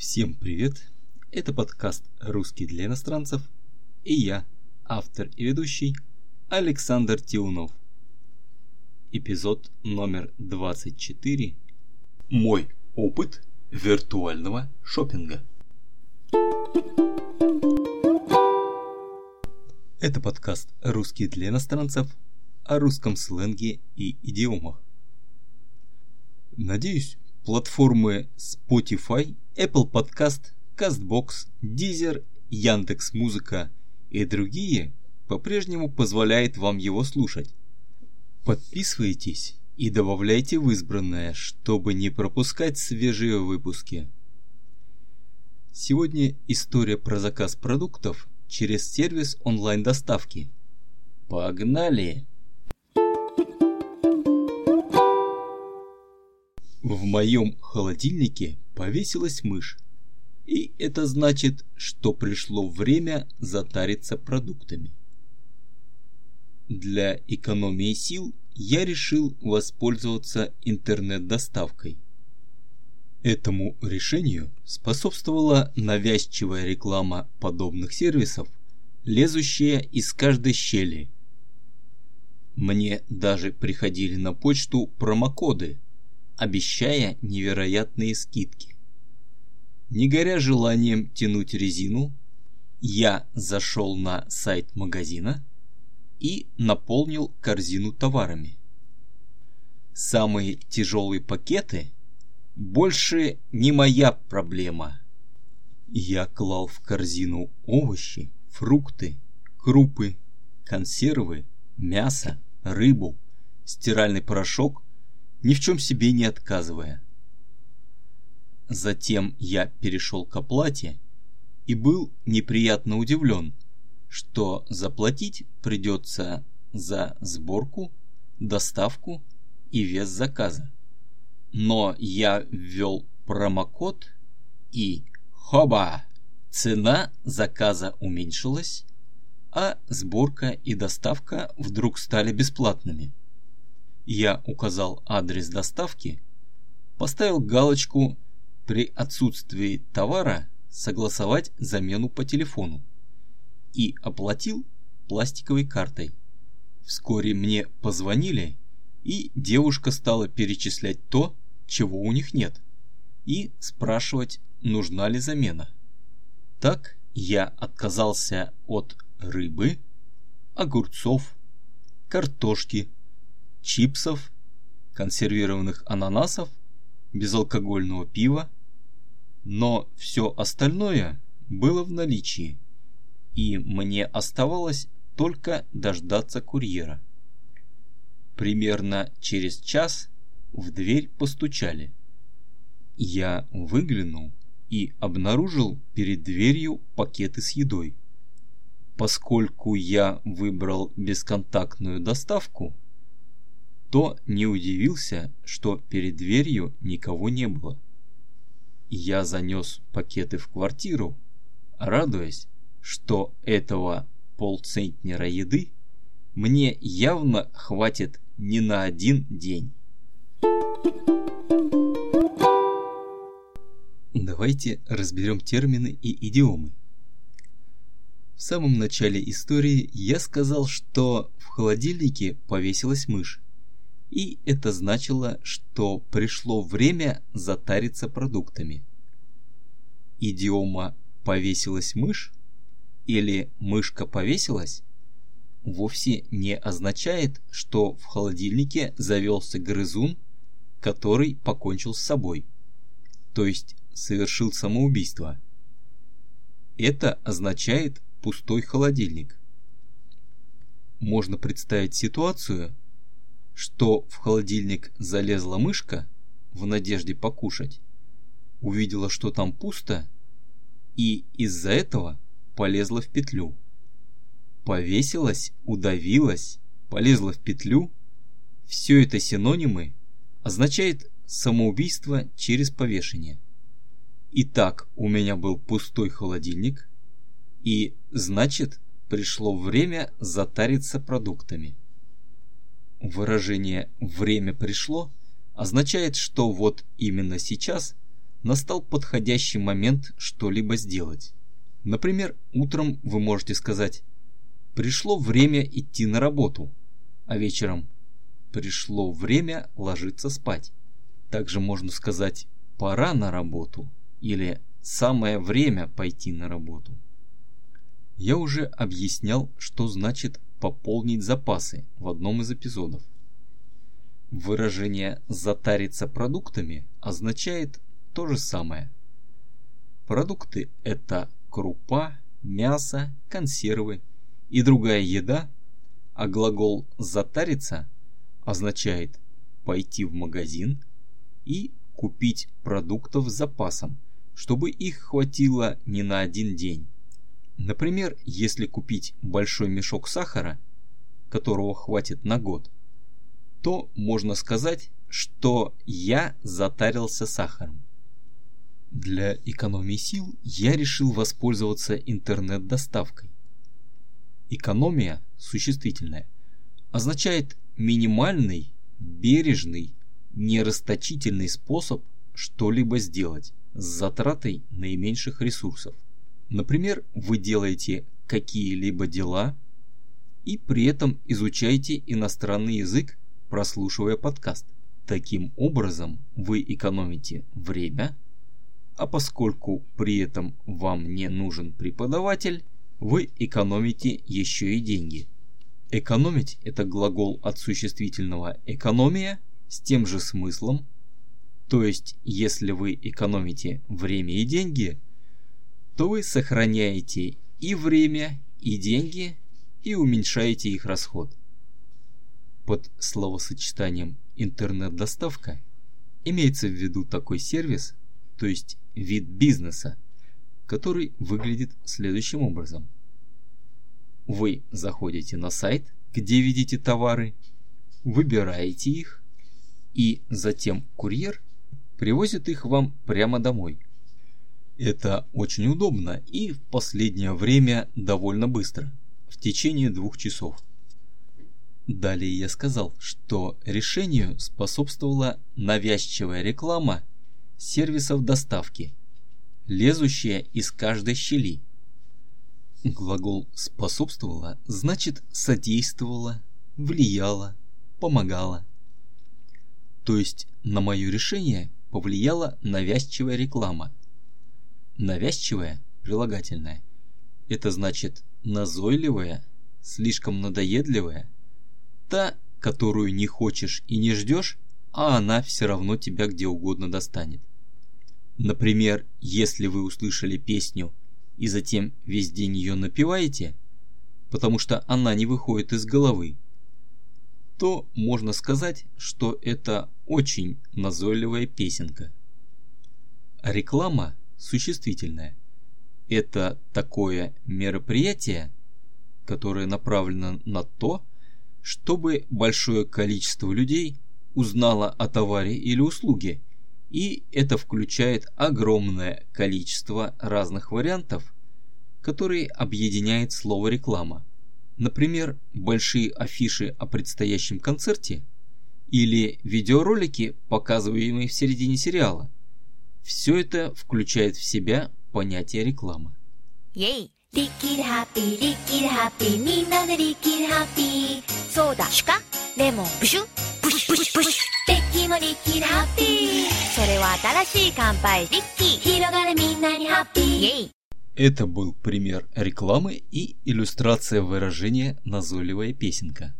Всем привет! Это подкаст «Русский для иностранцев» и я, автор и ведущий Александр Тиунов. Эпизод номер 24. Мой опыт виртуального шопинга. Это подкаст «Русский для иностранцев» о русском сленге и идиомах. Надеюсь, платформы Spotify, Apple Podcast, CastBox, Deezer, Яндекс Музыка и другие по-прежнему позволяют вам его слушать. Подписывайтесь и добавляйте в избранное, чтобы не пропускать свежие выпуски. Сегодня история про заказ продуктов через сервис онлайн-доставки. Погнали! В моем холодильнике повесилась мышь. И это значит, что пришло время затариться продуктами. Для экономии сил я решил воспользоваться интернет-доставкой. Этому решению способствовала навязчивая реклама подобных сервисов, лезущая из каждой щели. Мне даже приходили на почту промокоды – обещая невероятные скидки. Не горя желанием тянуть резину, я зашел на сайт магазина и наполнил корзину товарами. Самые тяжелые пакеты больше не моя проблема. Я клал в корзину овощи, фрукты, крупы, консервы, мясо, рыбу, стиральный порошок ни в чем себе не отказывая. Затем я перешел к оплате и был неприятно удивлен, что заплатить придется за сборку, доставку и вес заказа. Но я ввел промокод и хоба! Цена заказа уменьшилась, а сборка и доставка вдруг стали бесплатными. Я указал адрес доставки, поставил галочку «При отсутствии товара согласовать замену по телефону» и оплатил пластиковой картой. Вскоре мне позвонили, и девушка стала перечислять то, чего у них нет, и спрашивать, нужна ли замена. Так я отказался от рыбы, огурцов, картошки, чипсов, консервированных ананасов, безалкогольного пива, но все остальное было в наличии, и мне оставалось только дождаться курьера. Примерно через час в дверь постучали. Я выглянул и обнаружил перед дверью пакеты с едой. Поскольку я выбрал бесконтактную доставку, то не удивился, что перед дверью никого не было. Я занес пакеты в квартиру, радуясь, что этого полцентнера еды мне явно хватит не на один день. Давайте разберем термины и идиомы. В самом начале истории я сказал, что в холодильнике повесилась мышь и это значило, что пришло время затариться продуктами. Идиома «повесилась мышь» или «мышка повесилась» вовсе не означает, что в холодильнике завелся грызун, который покончил с собой, то есть совершил самоубийство. Это означает пустой холодильник. Можно представить ситуацию, что в холодильник залезла мышка в надежде покушать, увидела, что там пусто, и из-за этого полезла в петлю. Повесилась, удавилась, полезла в петлю. Все это синонимы означает самоубийство через повешение. Итак, у меня был пустой холодильник, и значит, пришло время затариться продуктами. Выражение «время пришло» означает, что вот именно сейчас настал подходящий момент что-либо сделать. Например, утром вы можете сказать «пришло время идти на работу», а вечером «пришло время ложиться спать». Также можно сказать «пора на работу» или «самое время пойти на работу». Я уже объяснял, что значит пополнить запасы в одном из эпизодов. Выражение «затариться продуктами» означает то же самое. Продукты – это крупа, мясо, консервы и другая еда, а глагол «затариться» означает пойти в магазин и купить продуктов с запасом, чтобы их хватило не на один день. Например, если купить большой мешок сахара, которого хватит на год, то можно сказать, что я затарился сахаром. Для экономии сил я решил воспользоваться интернет-доставкой. Экономия, существительная, означает минимальный, бережный, нерасточительный способ что-либо сделать с затратой наименьших ресурсов. Например, вы делаете какие-либо дела и при этом изучаете иностранный язык, прослушивая подкаст. Таким образом, вы экономите время, а поскольку при этом вам не нужен преподаватель, вы экономите еще и деньги. Экономить – это глагол от существительного «экономия» с тем же смыслом, то есть если вы экономите время и деньги, то вы сохраняете и время, и деньги, и уменьшаете их расход. Под словосочетанием «интернет-доставка» имеется в виду такой сервис, то есть вид бизнеса, который выглядит следующим образом. Вы заходите на сайт, где видите товары, выбираете их, и затем курьер привозит их вам прямо домой. Это очень удобно и в последнее время довольно быстро, в течение двух часов. Далее я сказал, что решению способствовала навязчивая реклама сервисов доставки, лезущая из каждой щели. Глагол «способствовала» значит «содействовала», «влияла», «помогала». То есть на мое решение повлияла навязчивая реклама. Навязчивая, прилагательное, это значит назойливая, слишком надоедливая, та, которую не хочешь и не ждешь, а она все равно тебя где угодно достанет. Например, если вы услышали песню и затем весь день ее напеваете, потому что она не выходит из головы, то можно сказать, что это очень назойливая песенка. реклама существительная. Это такое мероприятие, которое направлено на то, чтобы большое количество людей узнало о товаре или услуге и это включает огромное количество разных вариантов, которые объединяет слово реклама. Например, большие афиши о предстоящем концерте или видеоролики, показываемые в середине сериала. Все это включает в себя понятие рекламы. Ей! Ликир хаппи, ликир хаппи, мина на ликир хаппи. Сода, шка, лемон, пшу, был пример рекламы и иллюстрация выражения «назойливая песенка».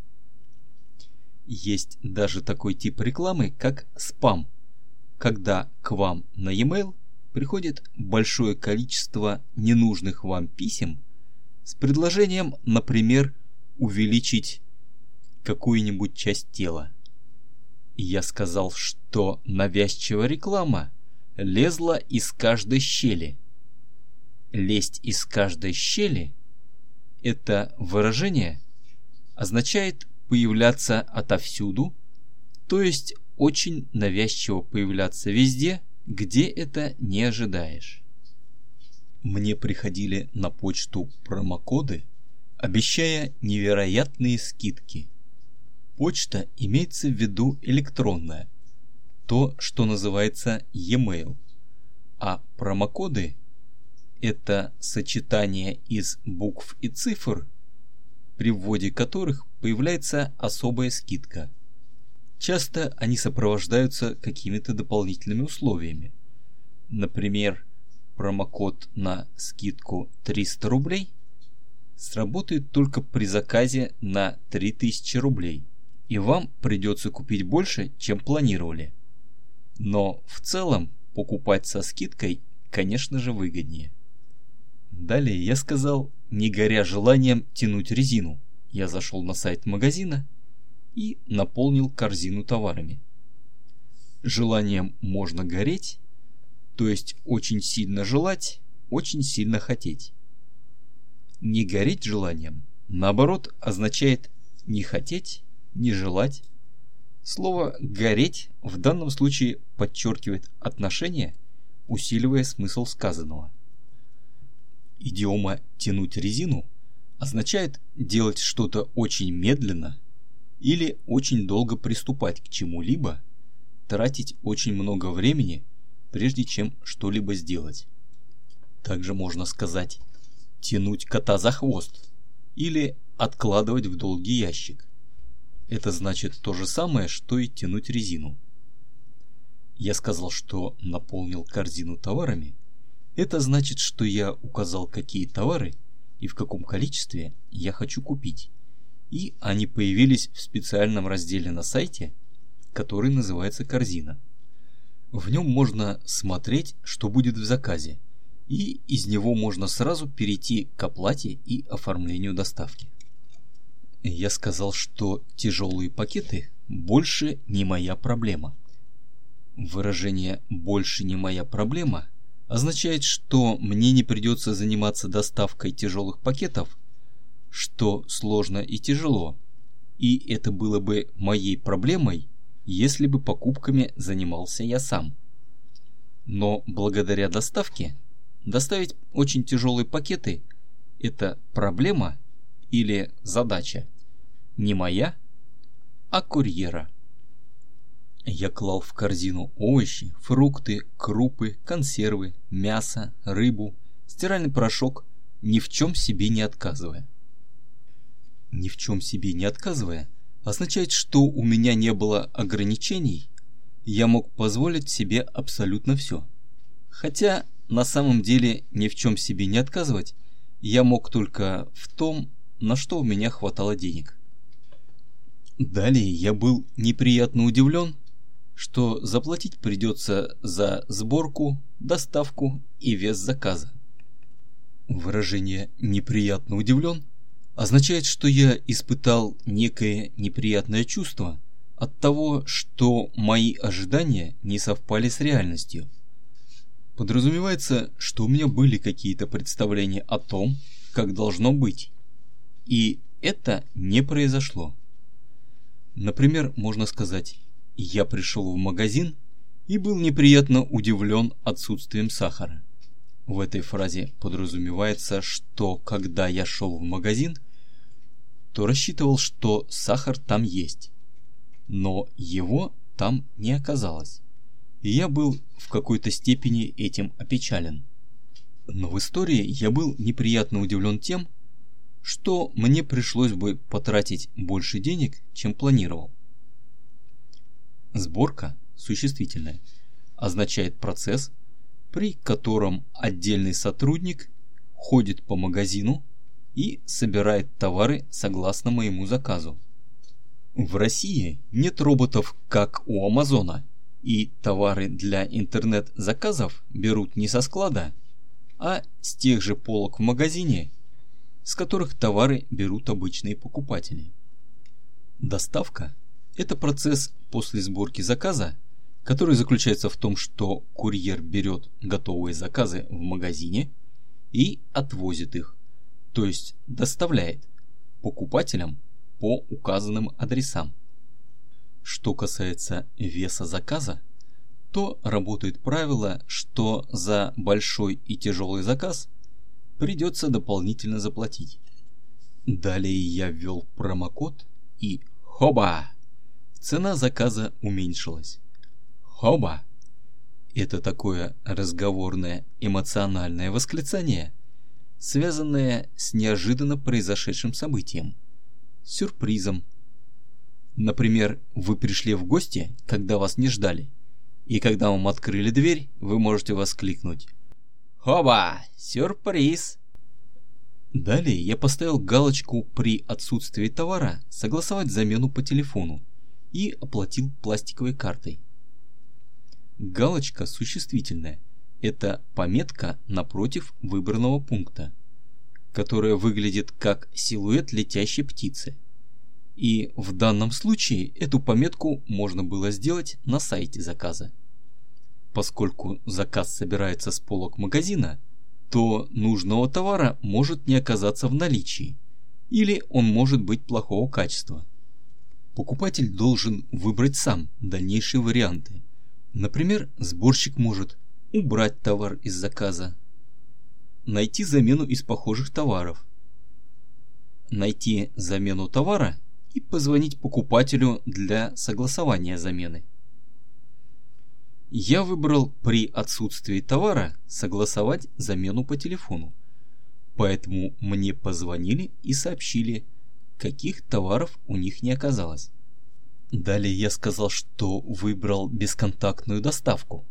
Есть даже такой тип рекламы, как спам – когда к вам на e-mail приходит большое количество ненужных вам писем с предложением, например, увеличить какую-нибудь часть тела. И я сказал, что навязчивая реклама лезла из каждой щели. Лезть из каждой щели – это выражение означает появляться отовсюду, то есть очень навязчиво появляться везде – где это не ожидаешь. Мне приходили на почту промокоды, обещая невероятные скидки. Почта имеется в виду электронная, то, что называется e-mail. А промокоды – это сочетание из букв и цифр, при вводе которых появляется особая скидка. Часто они сопровождаются какими-то дополнительными условиями. Например, промокод на скидку 300 рублей сработает только при заказе на 3000 рублей, и вам придется купить больше, чем планировали. Но в целом покупать со скидкой, конечно же, выгоднее. Далее я сказал, не горя желанием тянуть резину, я зашел на сайт магазина и наполнил корзину товарами. Желанием можно гореть, то есть очень сильно желать, очень сильно хотеть. Не гореть желанием, наоборот, означает не хотеть, не желать. Слово «гореть» в данном случае подчеркивает отношение, усиливая смысл сказанного. Идиома «тянуть резину» означает делать что-то очень медленно или очень долго приступать к чему-либо, тратить очень много времени прежде чем что-либо сделать. Также можно сказать «тянуть кота за хвост» или «откладывать в долгий ящик». Это значит то же самое, что и тянуть резину. Я сказал, что наполнил корзину товарами. Это значит, что я указал, какие товары и в каком количестве я хочу купить. И они появились в специальном разделе на сайте, который называется «Корзина». В нем можно смотреть, что будет в заказе, и из него можно сразу перейти к оплате и оформлению доставки. Я сказал, что тяжелые пакеты больше не моя проблема. Выражение «больше не моя проблема» означает, что мне не придется заниматься доставкой тяжелых пакетов, что сложно и тяжело, и это было бы моей проблемой, если бы покупками занимался я сам. Но благодаря доставке доставить очень тяжелые пакеты – это проблема или задача не моя, а курьера. Я клал в корзину овощи, фрукты, крупы, консервы, мясо, рыбу, стиральный порошок, ни в чем себе не отказывая. Ни в чем себе не отказывая – означает, что у меня не было ограничений, я мог позволить себе абсолютно все. Хотя на самом деле ни в чем себе не отказывать, я мог только в том, на что у меня хватало денег. Далее я был неприятно удивлен, что заплатить придется за сборку, доставку и вес заказа. Выражение «неприятно удивлен» означает, что я испытал некое неприятное чувство от того, что мои ожидания не совпали с реальностью. Подразумевается, что у меня были какие-то представления о том, как должно быть. И это не произошло. Например, можно сказать, я пришел в магазин и был неприятно удивлен отсутствием сахара. В этой фразе подразумевается, что когда я шел в магазин – то рассчитывал, что сахар там есть. Но его там не оказалось. И я был в какой-то степени этим опечален. Но в истории я был неприятно удивлен тем, что мне пришлось бы потратить больше денег, чем планировал. Сборка, существительная, означает процесс, при котором отдельный сотрудник ходит по магазину и собирает товары согласно моему заказу. В России нет роботов, как у Амазона, и товары для интернет-заказов берут не со склада, а с тех же полок в магазине, с которых товары берут обычные покупатели. Доставка – это процесс после сборки заказа, который заключается в том, что курьер берет готовые заказы в магазине и отвозит их то есть доставляет покупателям по указанным адресам. Что касается веса заказа, то работает правило, что за большой и тяжелый заказ придется дополнительно заплатить. Далее я ввел промокод и хоба! Цена заказа уменьшилась. Хоба! Это такое разговорное эмоциональное восклицание, связанное с неожиданно произошедшим событием, сюрпризом. Например, вы пришли в гости, когда вас не ждали, и когда вам открыли дверь, вы можете воскликнуть «Хоба! Сюрприз!» Далее я поставил галочку при отсутствии товара «Согласовать замену по телефону» и оплатил пластиковой картой. Галочка существительная. Это пометка напротив выбранного пункта, которая выглядит как силуэт летящей птицы. И в данном случае эту пометку можно было сделать на сайте заказа. Поскольку заказ собирается с полок магазина, то нужного товара может не оказаться в наличии, или он может быть плохого качества. Покупатель должен выбрать сам дальнейшие варианты Например, сборщик может убрать товар из заказа, найти замену из похожих товаров, найти замену товара и позвонить покупателю для согласования замены. Я выбрал при отсутствии товара согласовать замену по телефону, поэтому мне позвонили и сообщили, каких товаров у них не оказалось. Далее я сказал, что выбрал бесконтактную доставку.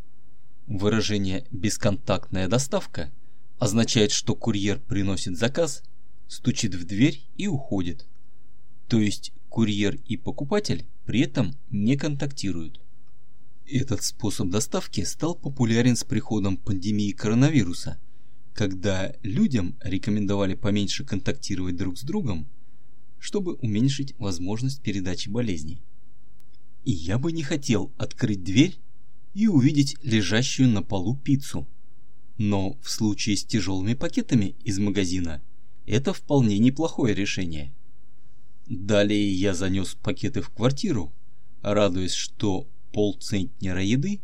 Выражение «бесконтактная доставка» означает, что курьер приносит заказ, стучит в дверь и уходит. То есть курьер и покупатель при этом не контактируют. Этот способ доставки стал популярен с приходом пандемии коронавируса, когда людям рекомендовали поменьше контактировать друг с другом, чтобы уменьшить возможность передачи болезни. И я бы не хотел открыть дверь и увидеть лежащую на полу пиццу. Но в случае с тяжелыми пакетами из магазина это вполне неплохое решение. Далее я занес пакеты в квартиру, радуясь, что полцентнера еды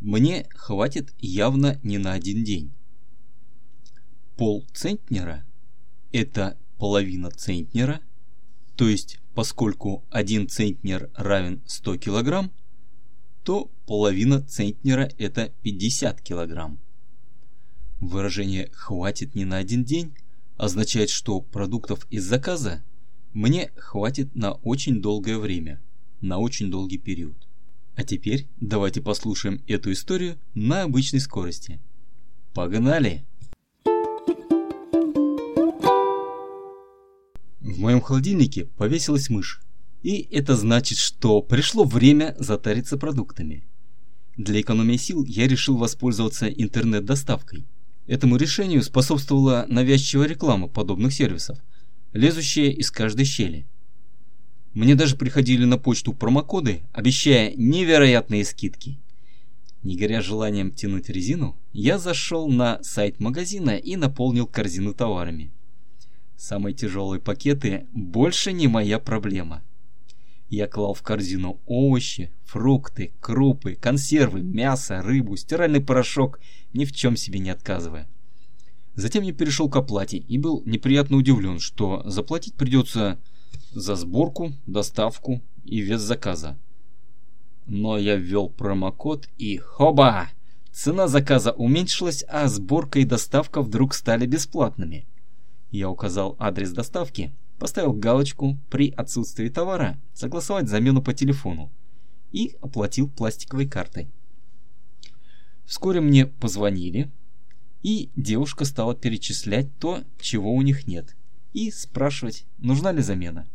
мне хватит явно не на один день. Полцентнера – это половина центнера, то есть Поскольку 1 центнер равен 100 кг, то половина центнера это 50 кг. Выражение «хватит не на один день» означает, что продуктов из заказа мне хватит на очень долгое время, на очень долгий период. А теперь давайте послушаем эту историю на обычной скорости. Погнали! В моем холодильнике повесилась мышь. И это значит, что пришло время затариться продуктами. Для экономии сил я решил воспользоваться интернет-доставкой. Этому решению способствовала навязчивая реклама подобных сервисов, лезущая из каждой щели. Мне даже приходили на почту промокоды, обещая невероятные скидки. Не горя желанием тянуть резину, я зашел на сайт магазина и наполнил корзину товарами. Самые тяжелые пакеты больше не моя проблема. Я клал в корзину овощи, фрукты, крупы, консервы, мясо, рыбу, стиральный порошок, ни в чем себе не отказывая. Затем я перешел к оплате и был неприятно удивлен, что заплатить придется за сборку, доставку и вес заказа. Но я ввел промокод и хоба! Цена заказа уменьшилась, а сборка и доставка вдруг стали бесплатными. Я указал адрес доставки, поставил галочку при отсутствии товара, согласовать замену по телефону и оплатил пластиковой картой. Вскоре мне позвонили, и девушка стала перечислять то, чего у них нет, и спрашивать, нужна ли замена.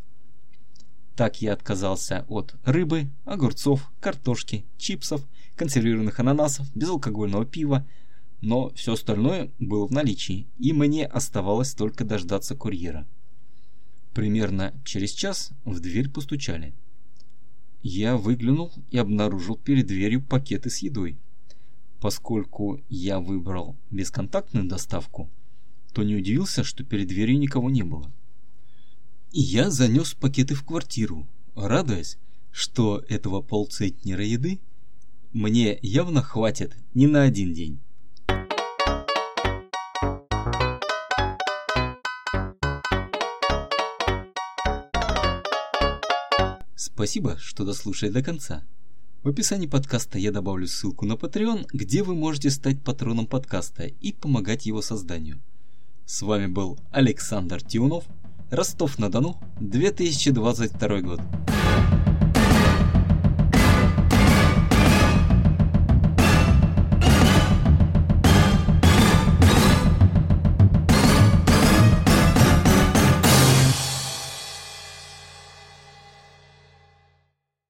Так я отказался от рыбы, огурцов, картошки, чипсов, консервированных ананасов, безалкогольного пива, но все остальное было в наличии, и мне оставалось только дождаться курьера. Примерно через час в дверь постучали. Я выглянул и обнаружил перед дверью пакеты с едой. Поскольку я выбрал бесконтактную доставку, то не удивился, что перед дверью никого не было. И я занес пакеты в квартиру, радуясь, что этого полцентнера еды мне явно хватит не на один день. Спасибо, что дослушали до конца. В описании подкаста я добавлю ссылку на Patreon, где вы можете стать патроном подкаста и помогать его созданию. С вами был Александр Тиунов, Ростов-на-Дону, 2022 год.